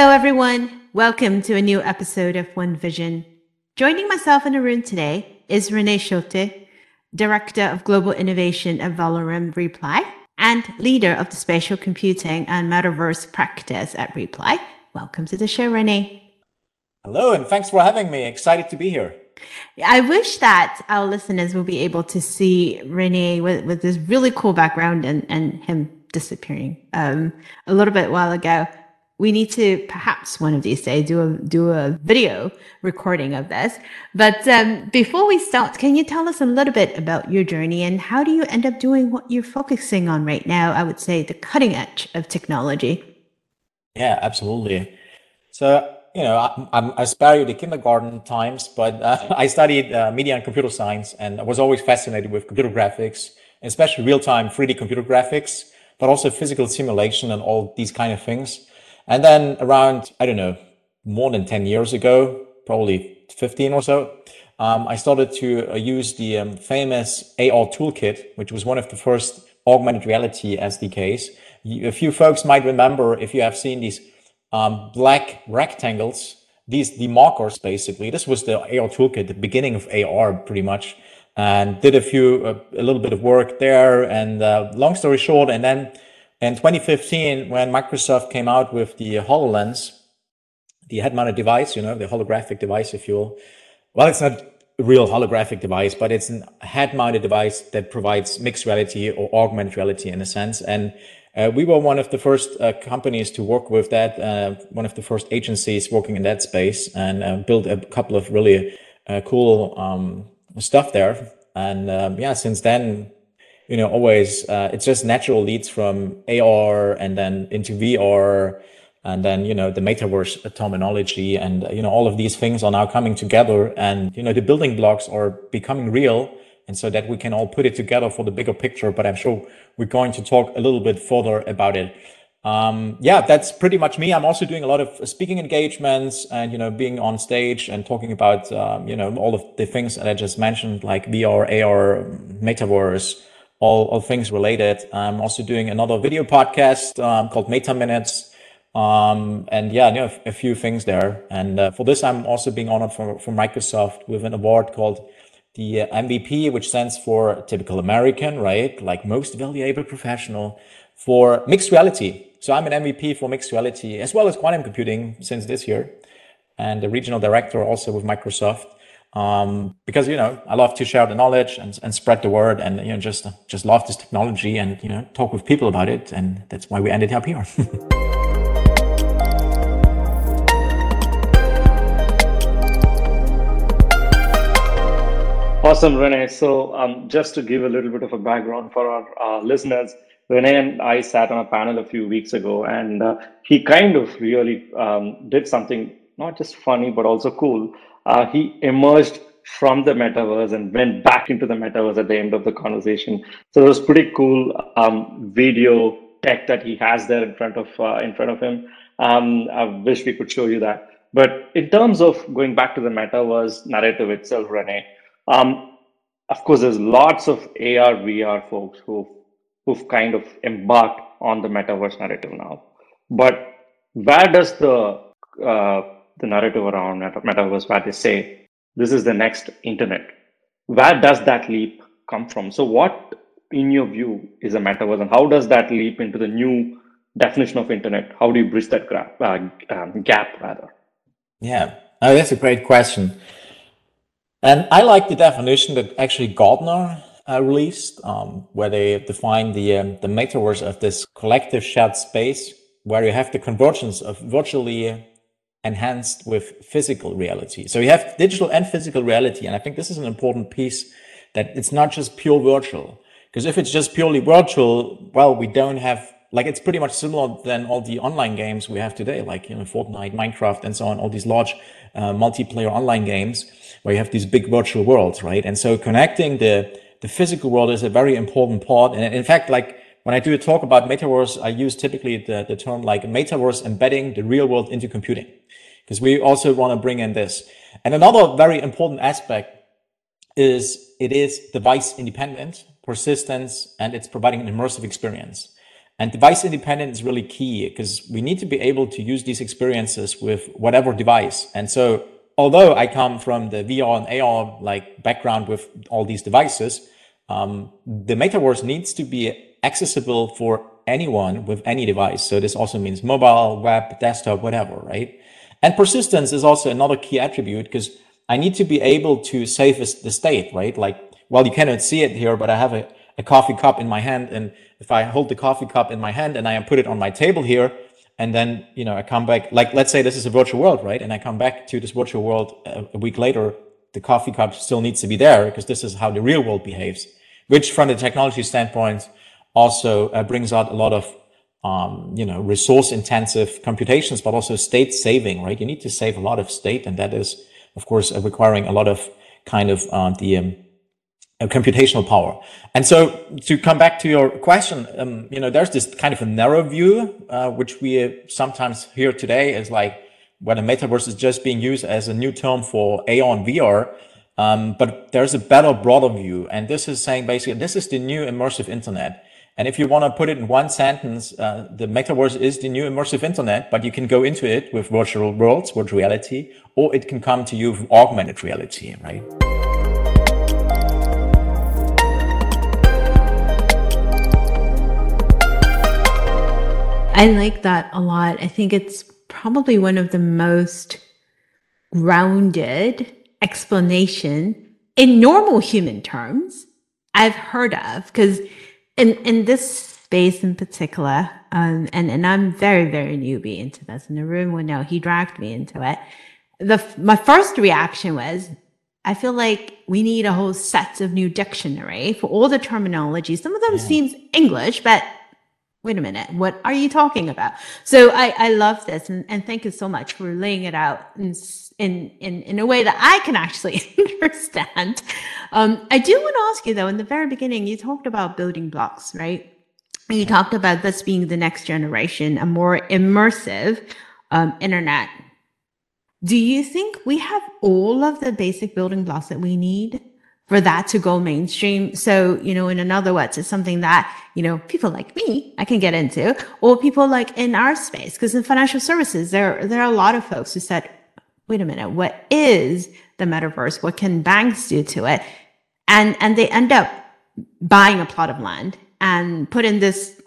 Hello, everyone. Welcome to a new episode of One Vision. Joining myself in the room today is René Schulte, Director of Global Innovation at Valorem Reply and leader of the spatial computing and metaverse practice at Reply. Welcome to the show, René. Hello, and thanks for having me. Excited to be here. I wish that our listeners will be able to see René with, with this really cool background and, and him disappearing um, a little bit while ago we need to perhaps one of these days do a do a video recording of this. But um, before we start, can you tell us a little bit about your journey and how do you end up doing what you're focusing on right now? I would say the cutting edge of technology. Yeah, absolutely. So you know, I, I spare you the kindergarten times, but uh, I studied uh, media and computer science, and I was always fascinated with computer graphics, especially real-time 3D computer graphics, but also physical simulation and all these kind of things. And then around, I don't know, more than 10 years ago, probably 15 or so, um, I started to uh, use the um, famous AR toolkit, which was one of the first augmented reality SDKs. A few folks might remember if you have seen these um, black rectangles, these the markers basically. This was the AR toolkit, the beginning of AR pretty much, and did a few uh, a little bit of work there. And uh, long story short, and then in 2015, when Microsoft came out with the HoloLens, the head-mounted device, you know, the holographic device, if you will, well, it's not a real holographic device, but it's a head-mounted device that provides mixed reality or augmented reality in a sense. And uh, we were one of the first uh, companies to work with that, uh, one of the first agencies working in that space, and uh, built a couple of really uh, cool um, stuff there. And um, yeah, since then, you know, always uh, it's just natural leads from AR and then into VR and then you know the metaverse terminology and you know all of these things are now coming together and you know the building blocks are becoming real. And so that we can all put it together for the bigger picture but i'm sure we're going to talk a little bit further about it. Um, yeah that's pretty much me. I'm also doing a lot of speaking engagements and you know being on stage and talking about um, you know all of the things that i just mentioned like vr ar metaverse all, all things related. I'm also doing another video podcast um, called Meta Minutes. Um, and yeah, you know, a, few things there. And uh, for this, I'm also being honored for Microsoft with an award called the MVP, which stands for typical American, right? Like most valuable professional for mixed reality. So I'm an MVP for mixed reality as well as quantum computing since this year and the regional director also with Microsoft um, because you know I love to share the knowledge and, and spread the word, and you know just just love this technology and you know talk with people about it, and that's why we ended up here. Awesome, René. So, um, just to give a little bit of a background for our uh, listeners, René and I sat on a panel a few weeks ago, and uh, he kind of really um, did something not just funny but also cool uh, he emerged from the metaverse and went back into the metaverse at the end of the conversation. So it was pretty cool um, video tech that he has there in front of uh, in front of him. Um, I wish we could show you that. But in terms of going back to the metaverse narrative itself, René, um, of course, there's lots of AR, VR folks who who've kind of embarked on the metaverse narrative now. But where does the uh, the narrative around metaverse where they say this is the next internet. Where does that leap come from? So, what, in your view, is a metaverse, and how does that leap into the new definition of internet? How do you bridge that gap? Uh, um, gap rather? Yeah, oh, that's a great question. And I like the definition that actually Gartner uh, released, um, where they define the um, the metaverse of this collective shared space where you have the convergence of virtually enhanced with physical reality. So you have digital and physical reality. And I think this is an important piece that it's not just pure virtual. Because if it's just purely virtual, well, we don't have like it's pretty much similar than all the online games we have today, like you know Fortnite, Minecraft, and so on. All these large uh, multiplayer online games where you have these big virtual worlds, right? And so connecting the the physical world is a very important part. And in fact, like when I do a talk about metaverse, I use typically the, the term like metaverse embedding the real world into computing because we also want to bring in this. And another very important aspect is it is device independent, persistence, and it's providing an immersive experience. And device independent is really key because we need to be able to use these experiences with whatever device. And so, although I come from the VR and AR like background with all these devices, um, the metaverse needs to be accessible for anyone with any device. So this also means mobile, web, desktop, whatever, right? And persistence is also another key attribute because I need to be able to save the state, right? Like, well, you cannot see it here, but I have a, a coffee cup in my hand. And if I hold the coffee cup in my hand and I put it on my table here, and then, you know, I come back, like, let's say this is a virtual world, right? And I come back to this virtual world a, a week later, the coffee cup still needs to be there because this is how the real world behaves, which from the technology standpoint also uh, brings out a lot of um, you know, resource intensive computations, but also state saving, right? You need to save a lot of state. And that is, of course, uh, requiring a lot of kind of uh, the um, uh, computational power. And so to come back to your question, um, you know, there's this kind of a narrow view, uh, which we sometimes hear today is like when a metaverse is just being used as a new term for AR and VR. Um, but there's a better, broader view. And this is saying basically, this is the new immersive internet. And if you want to put it in one sentence, uh, the metaverse is the new immersive internet, but you can go into it with virtual worlds, virtual reality, or it can come to you with augmented reality, right? I like that a lot. I think it's probably one of the most grounded explanation in normal human terms I've heard of because in in this space in particular, um, and and I'm very very newbie into this. And the room will know he dragged me into it. The my first reaction was, I feel like we need a whole set of new dictionary for all the terminology. Some of them yeah. seems English, but wait a minute, what are you talking about? So I, I love this and, and thank you so much for laying it out in, in, in, in a way that I can actually understand. Um, I do want to ask you though, in the very beginning, you talked about building blocks, right? You talked about this being the next generation, a more immersive um, internet. Do you think we have all of the basic building blocks that we need for that to go mainstream. So, you know, in another words, it's something that, you know, people like me, I can get into, or people like in our space. Cause in financial services, there, there are a lot of folks who said, wait a minute, what is the metaverse? What can banks do to it? And, and they end up buying a plot of land and put in this,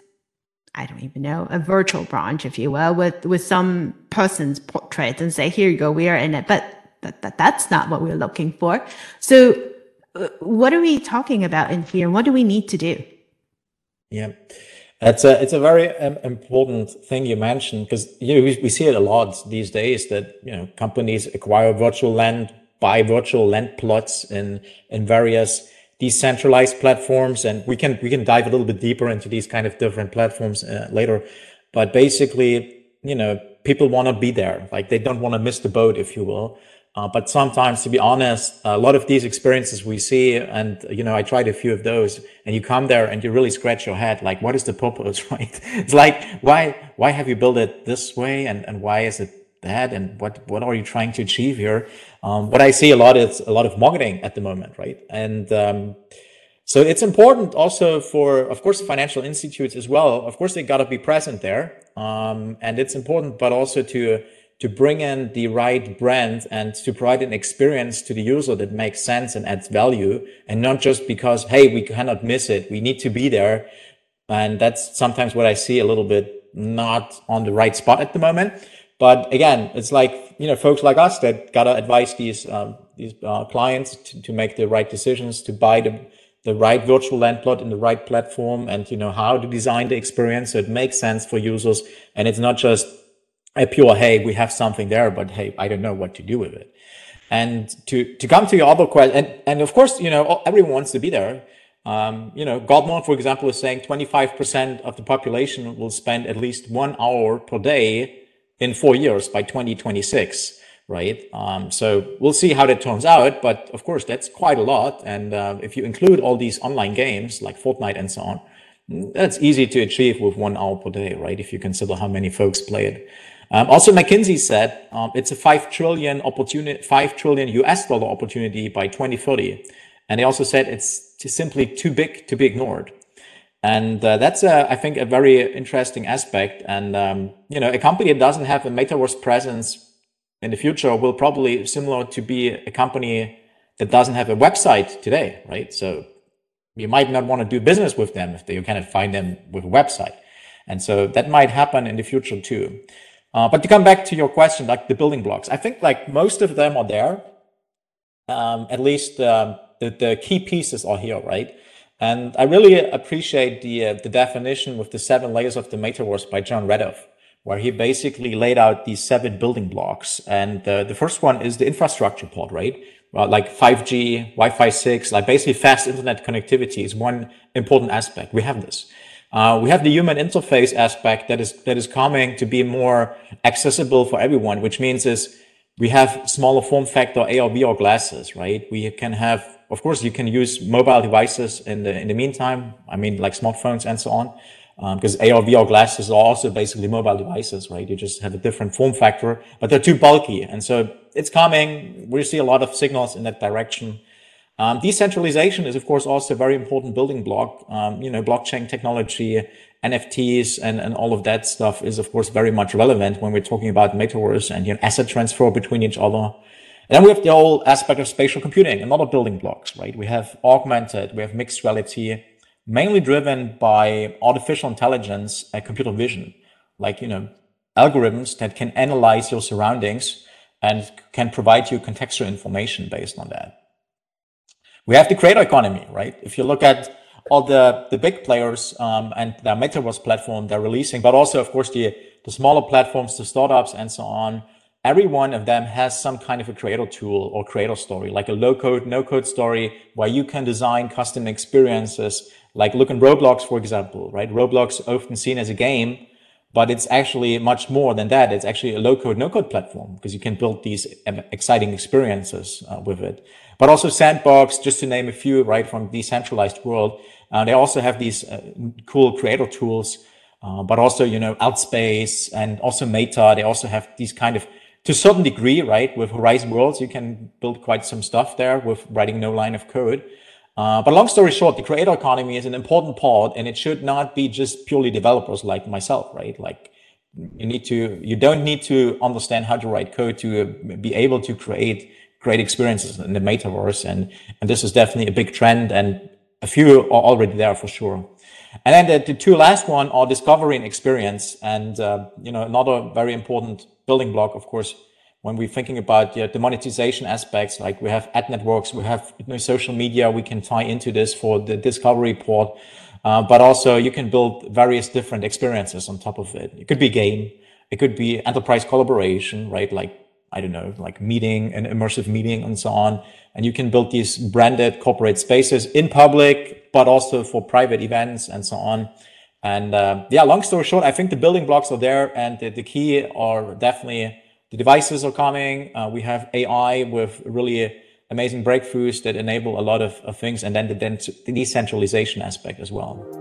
I don't even know, a virtual branch, if you will, with, with some person's portrait and say, here you go, we are in it. But that, that, that's not what we're looking for. So uh, what are we talking about in here? What do we need to do? Yeah, it's a it's a very um, important thing you mentioned because you know, we, we see it a lot these days that you know companies acquire virtual land, buy virtual land plots in in various decentralized platforms, and we can we can dive a little bit deeper into these kind of different platforms uh, later. But basically, you know, people want to be there, like they don't want to miss the boat, if you will. Uh, but sometimes, to be honest, a lot of these experiences we see, and you know, I tried a few of those, and you come there and you really scratch your head, like, what is the purpose, right? It's like, why, why have you built it this way, and and why is it that, and what what are you trying to achieve here? Um, what I see a lot is a lot of marketing at the moment, right? And um, so it's important also for, of course, financial institutes as well. Of course, they got to be present there, um, and it's important, but also to to bring in the right brand and to provide an experience to the user that makes sense and adds value and not just because, hey, we cannot miss it. We need to be there. And that's sometimes what I see a little bit not on the right spot at the moment. But again, it's like, you know, folks like us that got to advise these, um, these uh, clients to, to make the right decisions, to buy the, the right virtual land plot in the right platform and, you know, how to design the experience so it makes sense for users. And it's not just a pure, hey, we have something there, but hey, I don't know what to do with it. And to, to come to your other question, and, and of course, you know, everyone wants to be there. Um, you know, Gartner, for example, is saying 25% of the population will spend at least one hour per day in four years by 2026, right? Um, so we'll see how that turns out. But of course, that's quite a lot. And uh, if you include all these online games like Fortnite and so on, that's easy to achieve with one hour per day, right? If you consider how many folks play it. Um, also, McKinsey said um, it's a five trillion opportunity, five trillion US dollar opportunity by 2030, and they also said it's simply too big to be ignored. And uh, that's, I think, a very interesting aspect. And, um, you know, a company that doesn't have a metaverse presence in the future will probably similar to be a company that doesn't have a website today, right? So you might not want to do business with them if you cannot find them with a website. And so that might happen in the future too. Uh, but to come back to your question, like the building blocks, I think like most of them are there. Um, at least um, the, the key pieces are here, right? And I really appreciate the, uh, the definition with the seven layers of the metaverse by Jon Radoff, where he basically laid out these seven building blocks. And uh, the first one is the infrastructure part, right? Like 5G, Wi-Fi 6, like basically fast internet connectivity is one important aspect. We have this. Uh, we have the human interface aspect that is that is coming to be more accessible for everyone, which means is we have smaller form factor AR VR glasses, right? We can have of course, you can use mobile devices in the in the meantime. I mean, like smartphones and so on, because um, AR VR glasses are also basically mobile devices, right? You just have a different form factor, but they're too bulky, and so it's coming. We see a lot of signals in that direction. Um, decentralization is, of course, also a very important building block. Um, you know, blockchain technology, NFTs, and, and all of that stuff is, of course, very much relevant when we're talking about metaverse and you know, asset transfer between each other. And then we have the whole aspect of spatial computing and other building blocks, right? We have augmented, we have mixed reality, mainly driven by artificial intelligence and computer vision, like, you know, algorithms that can analyze your surroundings and can provide you contextual information based on that. We have the creator economy, right? If you look at all the, the big players um, and their metaverse platform they're releasing, but also, of course, the, the smaller platforms, the startups and so on, every one of them has some kind of a creator tool or creator story, like a low code, no code story where you can design custom experiences. Like look in Roblox, for example, right? Roblox often seen as a game, but it's actually much more than that. It's actually a low code, no code platform because you can build these exciting experiences uh, with it. But also Sandbox, just to name a few, right, from decentralized world. Uh, they also have these uh, cool creator tools, uh, but also, you know, Altspace and also Meta. They also have these kind of to a certain degree, right? With Horizon Worlds, you can build quite some stuff there with writing no line of code. Uh, but long story short, the creator economy is an important part, and it should not be just purely developers like myself, right? Like you need to, you don't need to understand how to write code to be able to create great experiences in the metaverse, and and this is definitely a big trend, and a few are already there for sure. And then the, the two last one are discovery and experience, and uh, you know another very important building block, of course, when we're thinking about the monetization aspects, like we have ad networks, we have you know, social media, we can tie into this for the discovery port. Uh, but also you can build various different experiences on top of it. It could be game, it could be enterprise collaboration, right? Like, I don't know, like meeting and immersive meeting and so on. And you can build these branded corporate spaces in public, but also for private events and so on. And uh, yeah, long story short, I think the building blocks are there, and the, the key are definitely the devices are coming. Uh, we have AI with really amazing breakthroughs that enable a lot of, of things, and then the, the decentralization aspect as well.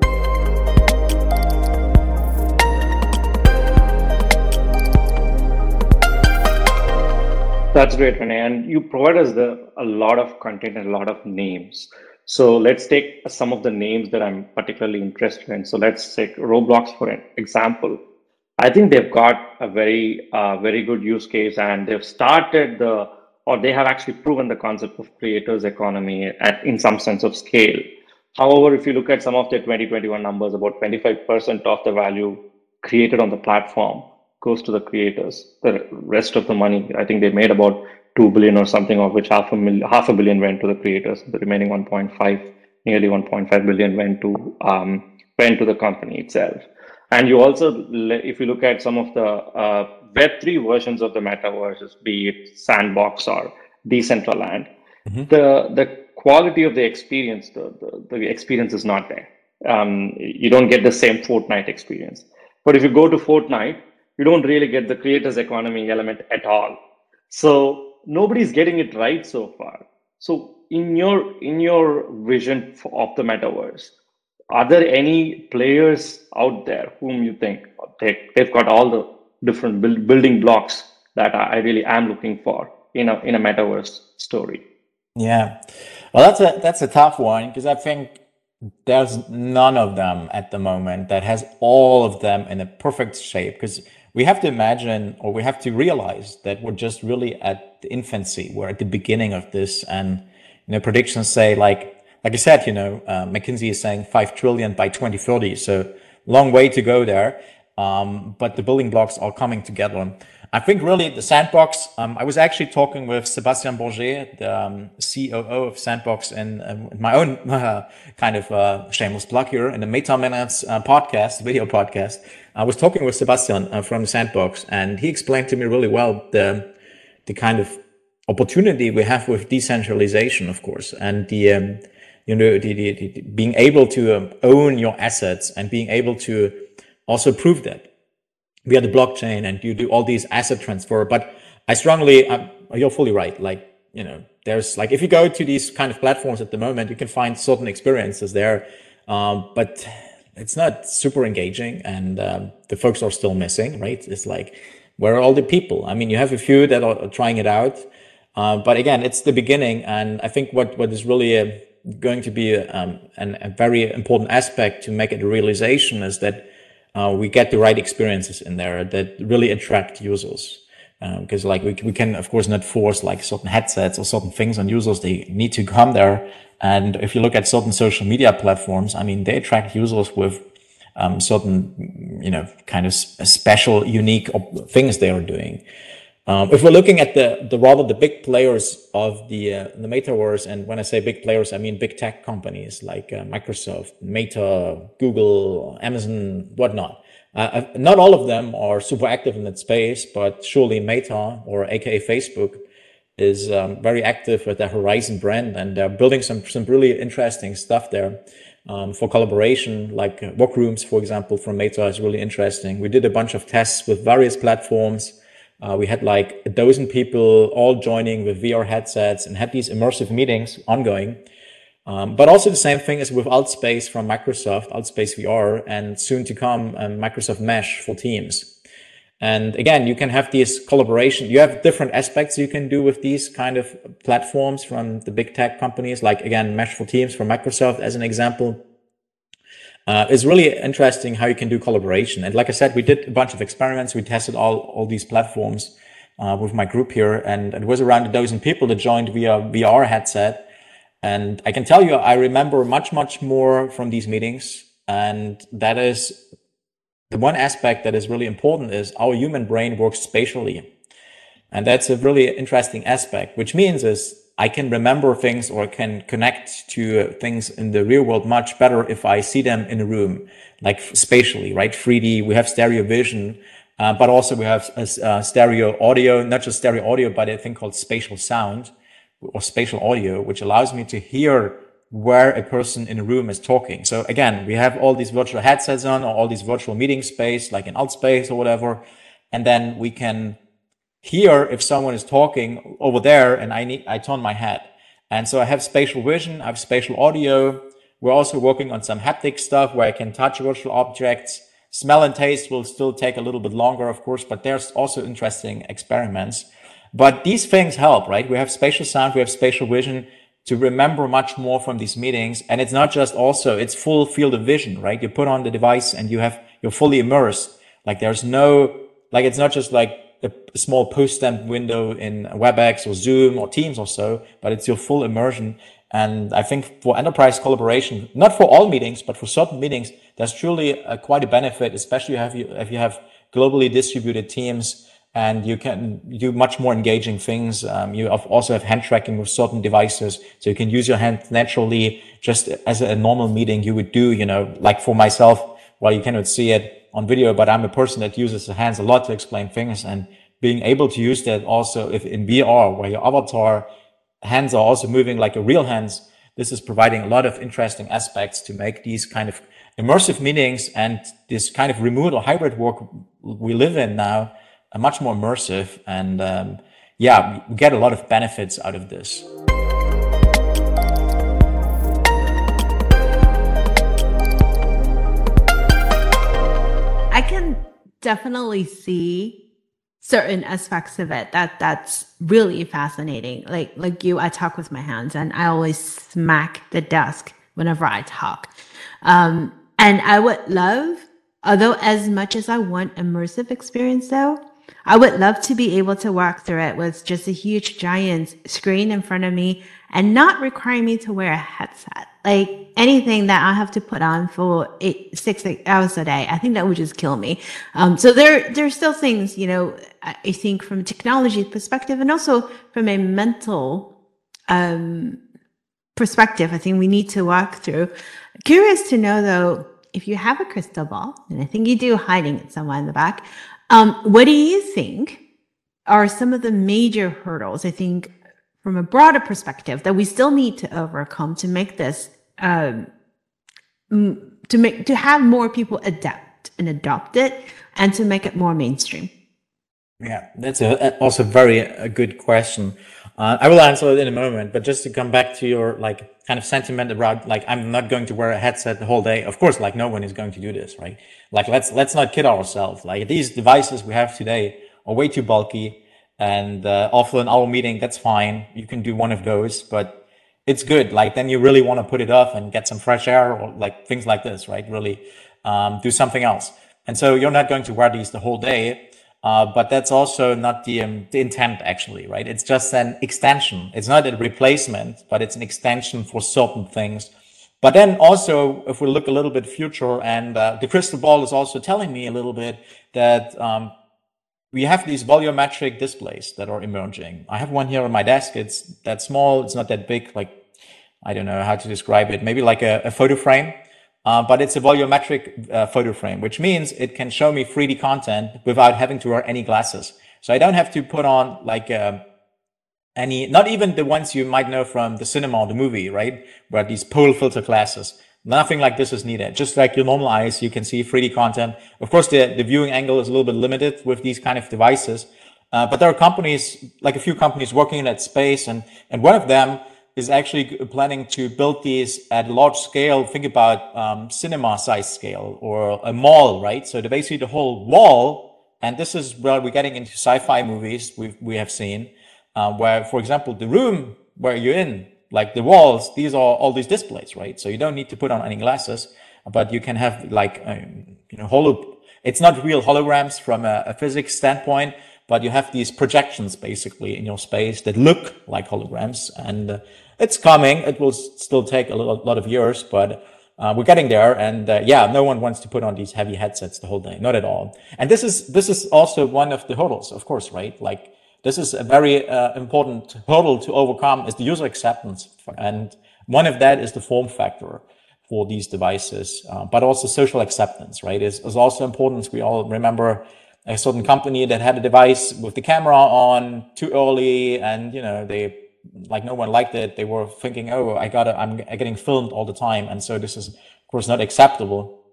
That's great, René. And you provide us the, a lot of content and a lot of names. So let's take some of the names that I'm particularly interested in. So let's take Roblox for an example. I think they've got a very, uh, very good use case and they've started the, or they have actually proven the concept of creators economy at, in some sense of scale. However, if you look at some of their 2021 numbers, about 25% of the value created on the platform goes to the creators. The rest of the money, I think they made about 2 billion or something of which half a million half a billion went to the creators the remaining 1.5 nearly 1.5 billion went to um, went to the company itself and you also if you look at some of the uh, web3 versions of the metaverse be it sandbox or decentraland mm-hmm. the the quality of the experience the, the, the experience is not there um, you don't get the same fortnite experience but if you go to fortnite you don't really get the creators economy element at all so nobody's getting it right so far. So in your in your vision of the metaverse, are there any players out there whom you think they, they've got all the different build, building blocks that I really am looking for in a in a metaverse story? Yeah, well, that's a that's a tough one because I think there's none of them at the moment that has all of them in a perfect shape because we have to imagine or we have to realize that we're just really at the infancy. We're at the beginning of this. And you know predictions say like like i said you know uh, mckinsey is saying 5 trillion by 2030 so long way to go there. Um, but the building blocks are coming together. I think really the Sandbox, um, I was actually talking with Sebastien Borget, the um, COO of Sandbox, in, um, my own uh, kind of uh, shameless plug here in the Meta Minutes uh, podcast, video podcast. I was talking with Sebastien uh, from Sandbox, and he explained to me really well the the kind of opportunity we have with decentralization, of course, and the um, you know the, the, the, being able to um, own your assets and being able to also prove that via the blockchain and you do all these asset transfer. But I strongly, um, you're fully right. Like, you know, there's like, if you go to these kind of platforms at the moment, you can find certain experiences there. Um, but it's not super engaging and um, the folks are still missing, right? It's like, where are all the people? I mean, you have a few that are trying it out. Uh, but again, it's the beginning. And I think what, what is really a, going to be a, um, an, a very important aspect to make it a realization is that uh, we get the right experiences in there that really attract users. Because um, like we, we can of course not force like certain headsets or certain things on users. They need to come there. And if you look at certain social media platforms, I mean, they attract users with um, certain, you know, kind of special, unique things they are doing. Um, if we're looking at the, the rather the big players of the uh, the metaverse, and when I say big players, I mean big tech companies like uh, Microsoft, Meta, Google, Amazon, whatnot. Uh, uh not all of them are super active in that space, but surely Meta or AKA Facebook is um, very active with their Horizon brand, and they're building some some really interesting stuff there. Um, for collaboration, like uh, Workrooms, for example, from Meta is really interesting. We did a bunch of tests with various platforms uh, we had like a dozen people all joining with VR headsets and had these immersive meetings ongoing. Um, but also the same thing as with Altspace from Microsoft, Altspace VR, and soon to come um, Microsoft Mesh for Teams. And again, you can have these collaboration. You have different aspects you can do with these kind of platforms from the big tech companies, like again, Mesh for Teams from Microsoft as an example. Uh, it's really interesting how you can do collaboration. And like I said, we did a bunch of experiments. We tested all, all these platforms uh, with my group here, and it was around a dozen people that joined via VR headset. And I can tell you, I remember much, much more from these meetings. And that is the one aspect that is really important is our human brain works spatially. And that's a really interesting aspect, which means is I can remember things or can connect to things in the real world much better if I see them in a room, like spatially, right? 3D, we have stereo vision, uh, but also we have uh, stereo audio, not just stereo audio, but a thing called spatial sound or spatial audio, which allows me to hear where a person in a room is talking. So again, we have all these virtual headsets on or all these virtual meeting space, like in Altspace or whatever. And then we can hear if someone is talking over there and I need, I turn my head. And so I have spatial vision, I have spatial audio. We're also working on some haptic stuff where I can touch virtual objects. Smell and taste will still take a little bit longer, of course, but there's also interesting experiments. But these things help, right? We have spatial sound, we have spatial vision to remember much more from these meetings. And it's not just also, it's full field of vision, right? You put on the device and you have, you're fully immersed. Like there's no, like it's not just like a small post-stamp window in WebEx or Zoom or Teams or so, but it's your full immersion. And I think for enterprise collaboration, not for all meetings, but for certain meetings, there's truly a, quite a benefit, especially if you, if you have globally distributed teams and you can do much more engaging things. Um, you also have hand tracking with certain devices. So you can use your hand naturally, just as a normal meeting you would do, you know, like for myself, while you cannot see it, on video, but I'm a person that uses the hands a lot to explain things and being able to use that also if in VR, where your avatar hands are also moving like a real hands, this is providing a lot of interesting aspects to make these kind of immersive meetings and this kind of remote or hybrid work we live in now much more immersive. And um, yeah, we get a lot of benefits out of this. I can definitely see certain aspects of it that that's really fascinating like like you i talk with my hands and i always smack the desk whenever I talk. Um, and I would love, although as much as I want immersive experience though, I would love to be able to walk through it with just a huge giant screen in front of me and not requiring me to wear a headset. Like anything that I have to put on for eight, six eight hours a day, I think that would just kill me. Um, so there, there are still things, you know, I think from a technology perspective and also from a mental, um, perspective, I think we need to walk through. Curious to know though, if you have a crystal ball, and I think you do hiding it somewhere in the back, um, what do you think are some of the major hurdles? I think from a broader perspective that we still need to overcome to make this um, to make to have more people adapt and adopt it and to make it more mainstream yeah that's a, also very a good question uh, i will answer it in a moment but just to come back to your like kind of sentiment about like i'm not going to wear a headset the whole day. Of course like no one is going to do this right? Like let's let's not kid ourselves. Like these devices we have today are way too bulky and uh, an hour meeting that's fine. You can do one of those but it's good. Like then you really want to put it off and get some fresh air or like things like this right? Really um, do something else. And so you're not going to wear these the whole day uh, but that's also not the, um, the intent actually right it's just an extension it's not a replacement but it's an extension for certain things but then also if we look a little bit future and uh, the crystal ball is also telling me a little bit that um, we have these volumetric displays that are emerging. I have one here on my desk. It's that small. It's not that big. Like, I don't know how to describe it. Maybe like a, a photo frame. Uh, but it's a volumetric uh, photo frame, which means it can show me 3D content without having to wear any glasses. So I don't have to put on like uh, any, not even the ones you might know from the cinema or the movie, right? Where these pole filter glasses. Nothing like this is needed. Just like your normal eyes, you can see 3D content. Of course, the, the viewing angle is a little bit limited with these kind of devices. Uh, but there are companies, like a few companies working in that space. And, and one of them is actually planning to build these at large scale. Think about um, cinema size scale or a mall, right? So basically the whole wall, and this is where we're getting into sci-fi movies we we have seen, uh, where, for example, the room where you're in like the walls, these are all these displays, right? So you don't need to put on any glasses, but you can have like, um, you know, holo, it's not real holograms from a, a, physics standpoint, but you have these projections basically in your space that look like holograms and uh, it's coming. It will still take a lot, of years, but uh, we're getting there. And uh, yeah, no one wants to put on these heavy headsets the whole day, not at all. And this is, this is also one of the hurdles, of course, right? Like this is a very uh, important hurdle to overcome is the user acceptance. And one of that is the form factor for these devices, uh, but also social acceptance, right? Is, is also important. We all remember a certain company that had a device with the camera on too early and, you know, they, like no one liked it. They were thinking, oh, I gotta, I'm getting filmed all the time. And so this is, of course, not acceptable.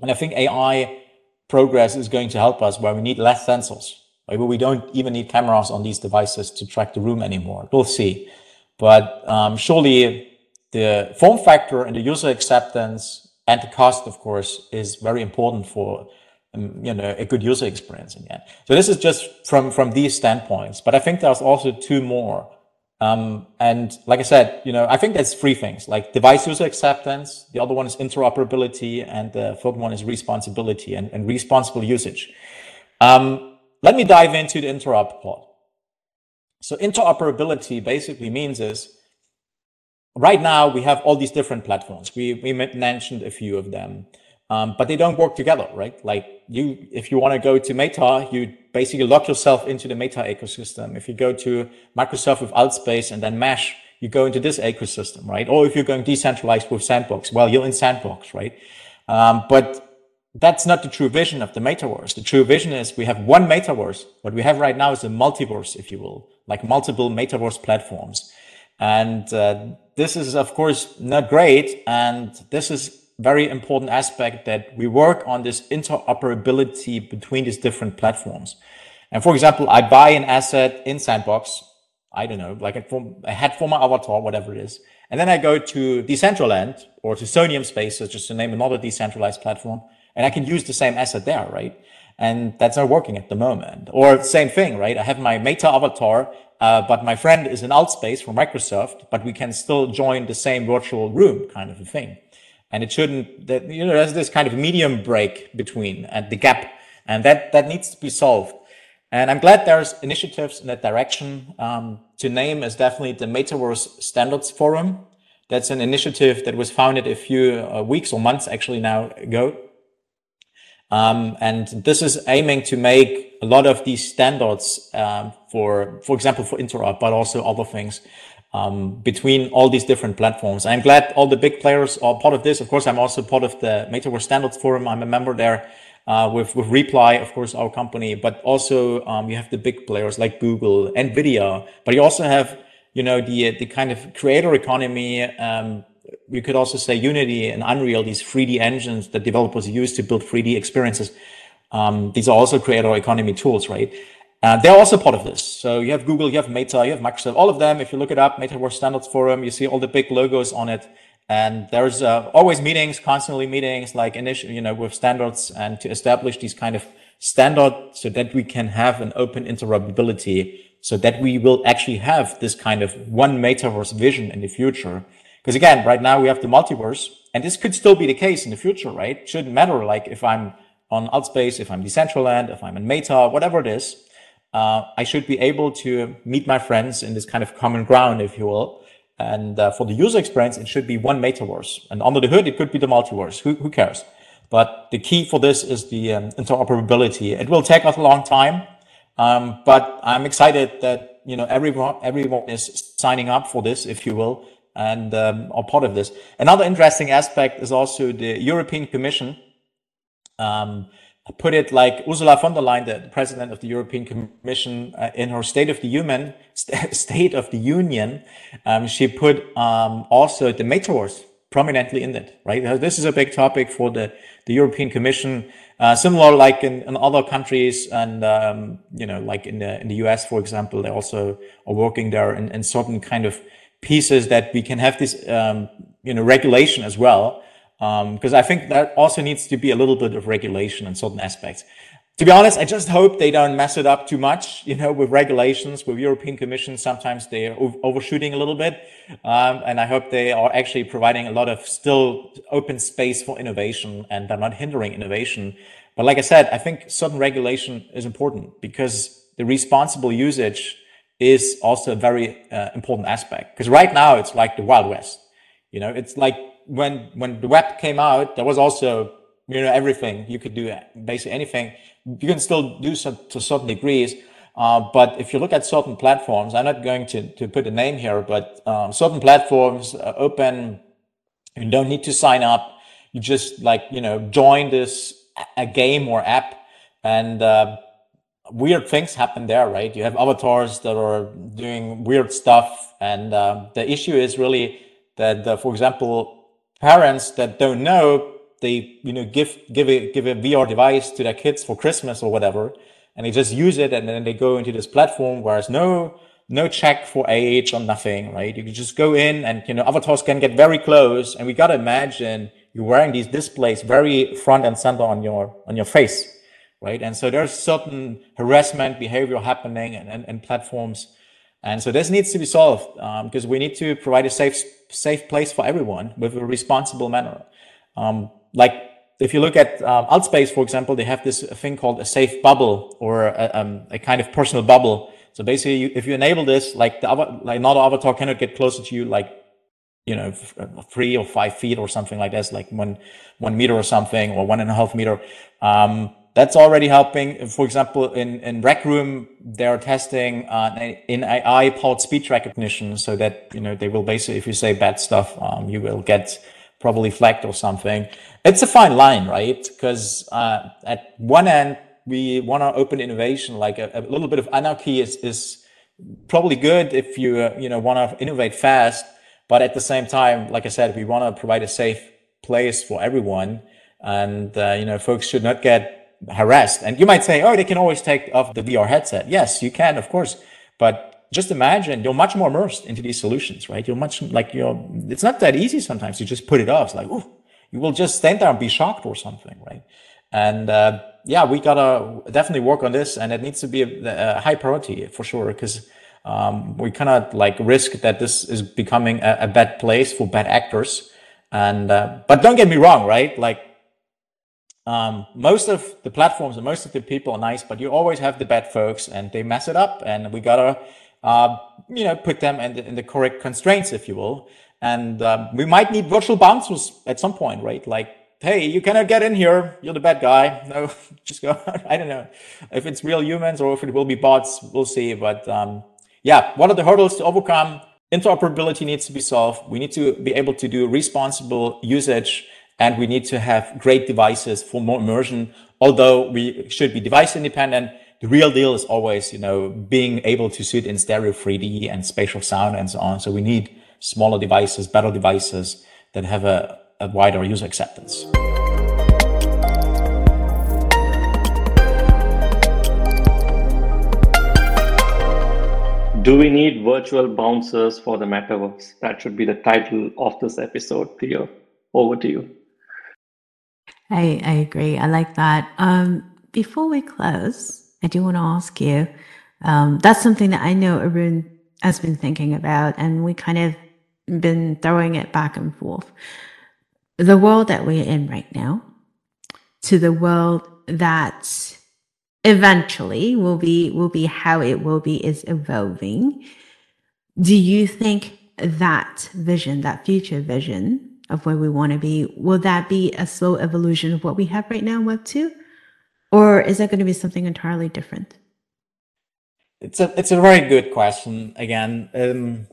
And I think AI progress is going to help us where we need less sensors Maybe we don't even need cameras on these devices to track the room anymore. We'll see. But um, surely the form factor and the user acceptance and the cost, of course, is very important for um, you know a good user experience in the end. So this is just from from these standpoints. But I think there's also two more. Um, and like I said, you know, I think there's three things like device user acceptance. The other one is interoperability, and the third one is responsibility and, and responsible usage. Um, let me dive into the interop part. So interoperability basically means is right now we have all these different platforms. We, we mentioned a few of them, um, but they don't work together, right? Like you, if you want to go to Meta, you basically lock yourself into the Meta ecosystem. If you go to Microsoft with Altspace and then Mesh, you go into this ecosystem, right? Or if you're going decentralized with Sandbox, well, you're in Sandbox, right? Um, but that's not the true vision of the metaverse. The true vision is we have one metaverse. What we have right now is a multiverse, if you will, like multiple metaverse platforms. And uh, this is, of course, not great. And this is very important aspect that we work on this interoperability between these different platforms. And for example, I buy an asset in Sandbox. I don't know, like a, head for my avatar, whatever it is. And then I go to Decentraland or to Somnium Spaces, just to name another decentralized platform and I can use the same asset there, right? and that's not working at the moment. Or same thing, right? I have my Meta avatar, uh, but my friend is in Altspace from Microsoft, but we can still join the same virtual room, kind of a thing. And it shouldn't that you know there's this kind of medium break between and the gap, and that that needs to be solved. And I'm glad there's initiatives in that direction. Um, to name is definitely the Metaverse Standards Forum. That's an initiative that was founded a few uh, weeks or months actually now ago um, and this is aiming to make a lot of these standards um, for, for example, for interop, but also other things um, between all these different platforms. I'm glad all the big players are part of this. Of course, I'm also part of the Metaverse Standards Forum. I'm a member there uh, with, with Reply, of course, our company, but also um, you have the big players like Google, NVIDIA, but you also have, you know, the, the kind of creator economy, um, you could also say Unity and Unreal, these 3D engines that developers use to build 3D experiences. Um, these are also creator economy tools, right? Uh, they're also part of this. So you have Google, you have Meta, you have Microsoft, all of them. If you look it up, Metaverse Standards Forum, you see all the big logos on it. And there's uh, always meetings, constantly meetings, like initial, you know, with standards and to establish these kind of standards so that we can have an open interoperability so that we will actually have this kind of one metaverse vision in the future because again, right now we have the multiverse, and this could still be the case in the future, right? Shouldn't matter, like if I'm on Altspace, if I'm Decentraland, if I'm in Meta, whatever it is, uh, I should be able to meet my friends in this kind of common ground, if you will. And uh, for the user experience, it should be one metaverse. And under the hood, it could be the multiverse. Who, who cares? But the key for this is the um, interoperability. It will take us a long time, um, but I'm excited that you know everyone everyone is signing up for this, if you will, and um, are part of this. Another interesting aspect is also the European Commission. Um, put it like Ursula von der Leyen, the president of the European Commission, uh, in her State of the Union, State of the Union, um, she put um, also the metaverse prominently in it. Right, this is a big topic for the the European Commission. Uh, similar, like in, in, other countries, and um, you know, like in the in the US, for example, they also are working there in, in certain kind of pieces that we can have this um, you know regulation as well because um, I think that also needs to be a little bit of regulation in certain aspects. To be honest, I just hope they don't mess it up too much, you know, with regulations, with European Commission. Sometimes they are overshooting a little bit. Um, and I hope they are actually providing a lot of still open space for innovation and they're not hindering innovation. But like I said, I think certain regulation is important because the responsible usage is also a very uh, important aspect because right now it's like the wild west you know it's like when when the web came out there was also you know everything. You could do basically anything. You can still do so to certain degrees uh, but if you look at certain platforms i'm not going to, to put a name here but um, certain platforms uh, open. You don't need to sign up. You just like you know join this a game or app and uh, weird things happen there, right? You have avatars that are doing weird stuff, and uh, the issue is really that, uh, for example, parents that don't know they you know give give a give a VR device to their kids for Christmas or whatever, and they just use it, and then they go into this platform where there's no no check for age or nothing, right? You can just go in, and you know avatars can get very close, and we gotta imagine you're wearing these displays very front and center on your on your face right? And so there's certain harassment behavior happening and, and, and platforms. And so this needs to be solved because um, we need to provide a safe, safe place for everyone with a responsible manner. Um, like if you look at um, Altspace, for example, they have this thing called a safe bubble or a, um, a kind of personal bubble. So basically, you, if you enable this, like the like another avatar cannot get closer to you, like you know, three or five feet or something like this, like one one meter or something, or one and a half meter. Um, that's already helping. For example, in, in Rec Room, they're testing uh, in AI powered speech recognition so that, you know, they will basically, if you say bad stuff, um, you will get probably flagged or something. It's a fine line, right? Because uh, at one end, we want to open innovation, like a, a, little bit of anarchy is, is probably good if you, uh, you know, want to innovate fast. But at the same time, like I said, we want to provide a safe place for everyone. And, uh, you know, folks should not get harassed. And you might say, oh, they can always take off the VR headset. Yes, you can, of course. But just imagine you're much more immersed into these solutions, right? You're much like you're, it's not that easy sometimes to just put it off. It's like, you will just stand there and be shocked or something, right? And uh, yeah, we gotta definitely work on this, and it needs to be a, a high priority for sure because um, we cannot like risk that this is becoming a, a bad place for bad actors. And uh, but don't get me wrong, right? Like um, most of the platforms and most of the people are nice, but you always have the bad folks, and they mess it up, and we gotta uh, you know put them in the, in the correct constraints, if you will. And um, we might need virtual bouncers at some point, right? Like hey, you cannot get in here. You're the bad guy. No, just go. I don't know if it's real humans or if it will be bots. We'll see. But um, yeah, what are the hurdles to overcome? Interoperability needs to be solved. We need to be able to do responsible usage and we need to have great devices for more immersion. Although we should be device independent, the real deal is always, you know, being able to sit in stereo 3D and spatial sound and so on. So we need smaller devices, better devices that have a a wider user acceptance. Do we need virtual bouncers for the metaverse? That should be the title of this episode, Theo. Over to you. I, I agree. I like that. Um, before we close, I do want to ask you um, that's something that I know Arun has been thinking about, and we kind of been throwing it back and forth the world that we're in right now to the world that eventually will be will be how it will be is evolving do you think that vision that future vision of where we want to be will that be a slow evolution of what we have right now in web 2 or is that going to be something entirely different? It's a it's a very good question again. Um,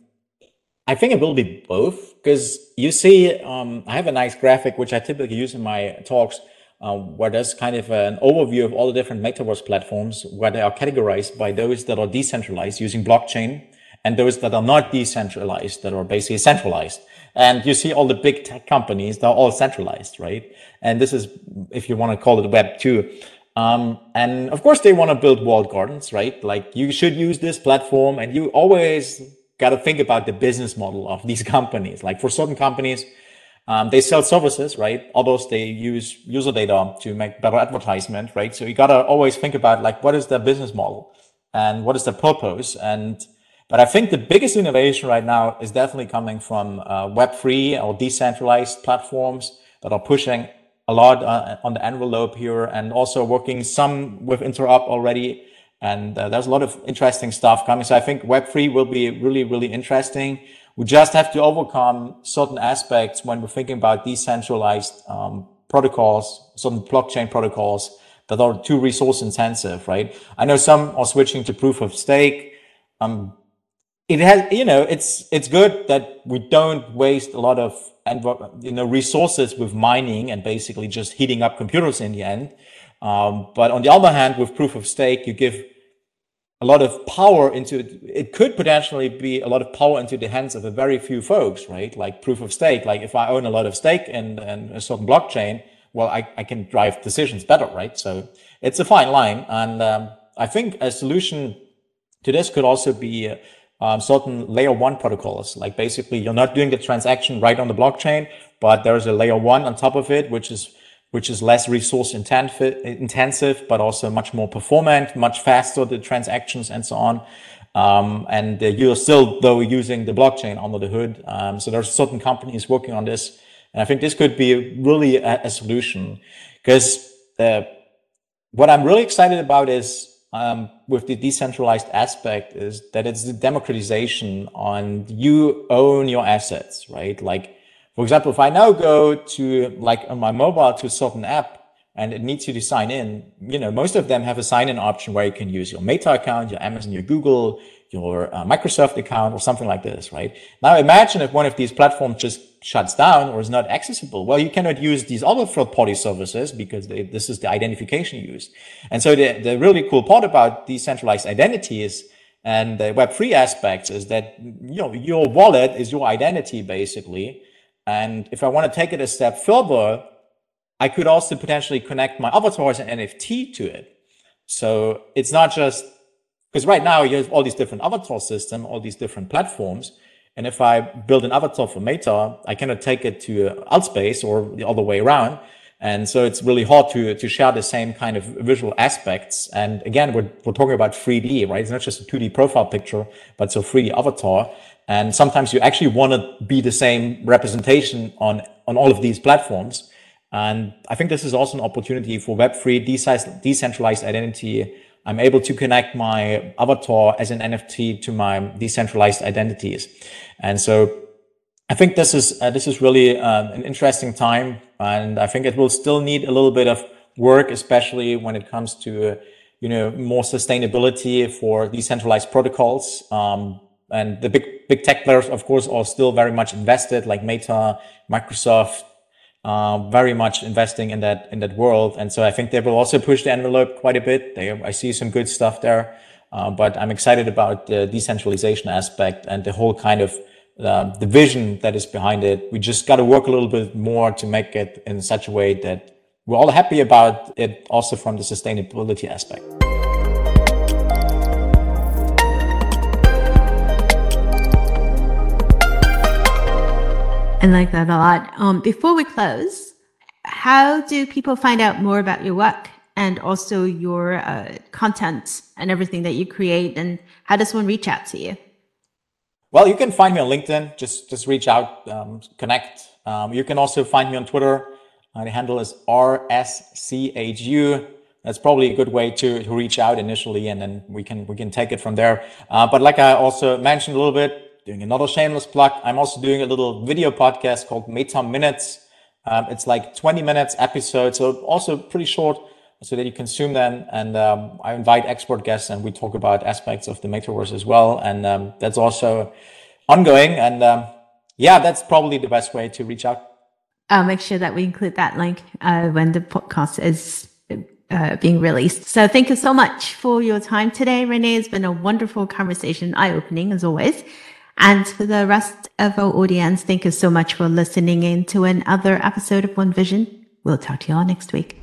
I think it will be both because you see, um, I have a nice graphic which I typically use in my talks, uh, where there's kind of an overview of all the different metaverse platforms where they are categorized by those that are decentralized using blockchain and those that are not decentralized that are basically centralized. And you see all the big tech companies, they're all centralized, right? And this is, if you want to call it Web 2. Um, and of course, they want to build walled gardens, right? Like you should use this platform and you always got to think about the business model of these companies. Like for certain companies, um, they sell services, right? Others they use user data to make better advertisement, right? So you got to always think about like what is their business model and what is the purpose. And but I think the biggest innovation right now is definitely coming from uh, Web3 or decentralized platforms that are pushing a lot uh, on the envelope here and also working some with Interop already and uh, there's a lot of interesting stuff coming. So I think Web3 will be really, really interesting. We just have to overcome certain aspects when we're thinking about decentralized um, protocols, some blockchain protocols that are too resource intensive, right? I know some are switching to proof of stake. Um, it has, you know, it's it's good that we don't waste a lot of you know resources with mining and basically just heating up computers in the end. Um, but on the other hand, with proof of stake, you give a lot of power into it it could potentially be a lot of power into the hands of a very few folks, right? Like proof of stake. Like if I own a lot of stake in, in a certain blockchain, well, I, I can drive decisions better, right? So it's a fine line. And um, I think a solution to this could also be um, certain layer one protocols. Like basically, you're not doing the transaction right on the blockchain, but there's a layer one on top of it, which is which is less resource intensive, but also much more performant, much faster the transactions and so on. Um, and you're still though using the blockchain under the hood. Um, so there's certain companies working on this, and I think this could be really a, a solution because uh, what I'm really excited about is um, with the decentralized aspect is that it's the democratization on you own your assets, right? Like for example, if I now go to like on my mobile to a certain app and it needs you to sign in, you know, most of them have a sign in option where you can use your Meta account, your Amazon, your Google, your uh, Microsoft account or something like this, right? Now imagine if one of these platforms just shuts down or is not accessible. Well, you cannot use these other third party services because they, this is the identification used. And so the, the really cool part about decentralized identity is and the Web3 aspects is that, you know, your wallet is your identity basically. And if I want to take it a step further, I could also potentially connect my avatar as an NFT to it. So it's not just because right now you have all these different avatar systems, all these different platforms. And if I build an avatar for Meta, I cannot take it to uh, Altspace or the other way around. And so it's really hard to, to share the same kind of visual aspects. And again, we're, we're talking about 3D, right? It's not just a 2D profile picture, but it's a 3D avatar. And sometimes you actually want to be the same representation on, on all of these platforms. And I think this is also an opportunity for Web3 decentralized identity. I'm able to connect my avatar as an NFT to my decentralized identities. And so I think this is uh, this is really uh, an interesting time, and I think it will still need a little bit of work, especially when it comes to uh, you know more sustainability for decentralized protocols. Um, and the big big tech players, of course, are still very much invested, like Meta, Microsoft, uh, very much investing in that in that world. And so I think they will also push the envelope quite a bit. They, I see some good stuff there, uh, but I'm excited about the decentralization aspect and the whole kind of uh, the vision that is behind it. We just got to work a little bit more to make it in such a way that we're all happy about it, also from the sustainability aspect. I like that a lot. Um, before we close, how do people find out more about your work and also your uh, content and everything that you create? And how does one reach out to you? Well, you can find me on LinkedIn. Just just reach out, um, connect. Um, you can also find me on Twitter. Uh, the handle is rschu. That's probably a good way to, to reach out initially, and then we can we can take it from there. Uh, but like I also mentioned a little bit, doing another shameless plug. I'm also doing a little video podcast called Meta Minutes. Um, it's like 20 minutes episode, so also pretty short, so that you consume them. And um, I invite expert guests, and we talk about aspects of the metaverse as well. And um, that's also ongoing. And um, yeah, that's probably the best way to reach out. I'll make sure that we include that link uh, when the podcast is uh, being released. So thank you so much for your time today, René. It's been a wonderful conversation, eye opening as always. And for the rest of our audience, thank you so much for listening in to another episode of One Vision. We'll talk to you all next week.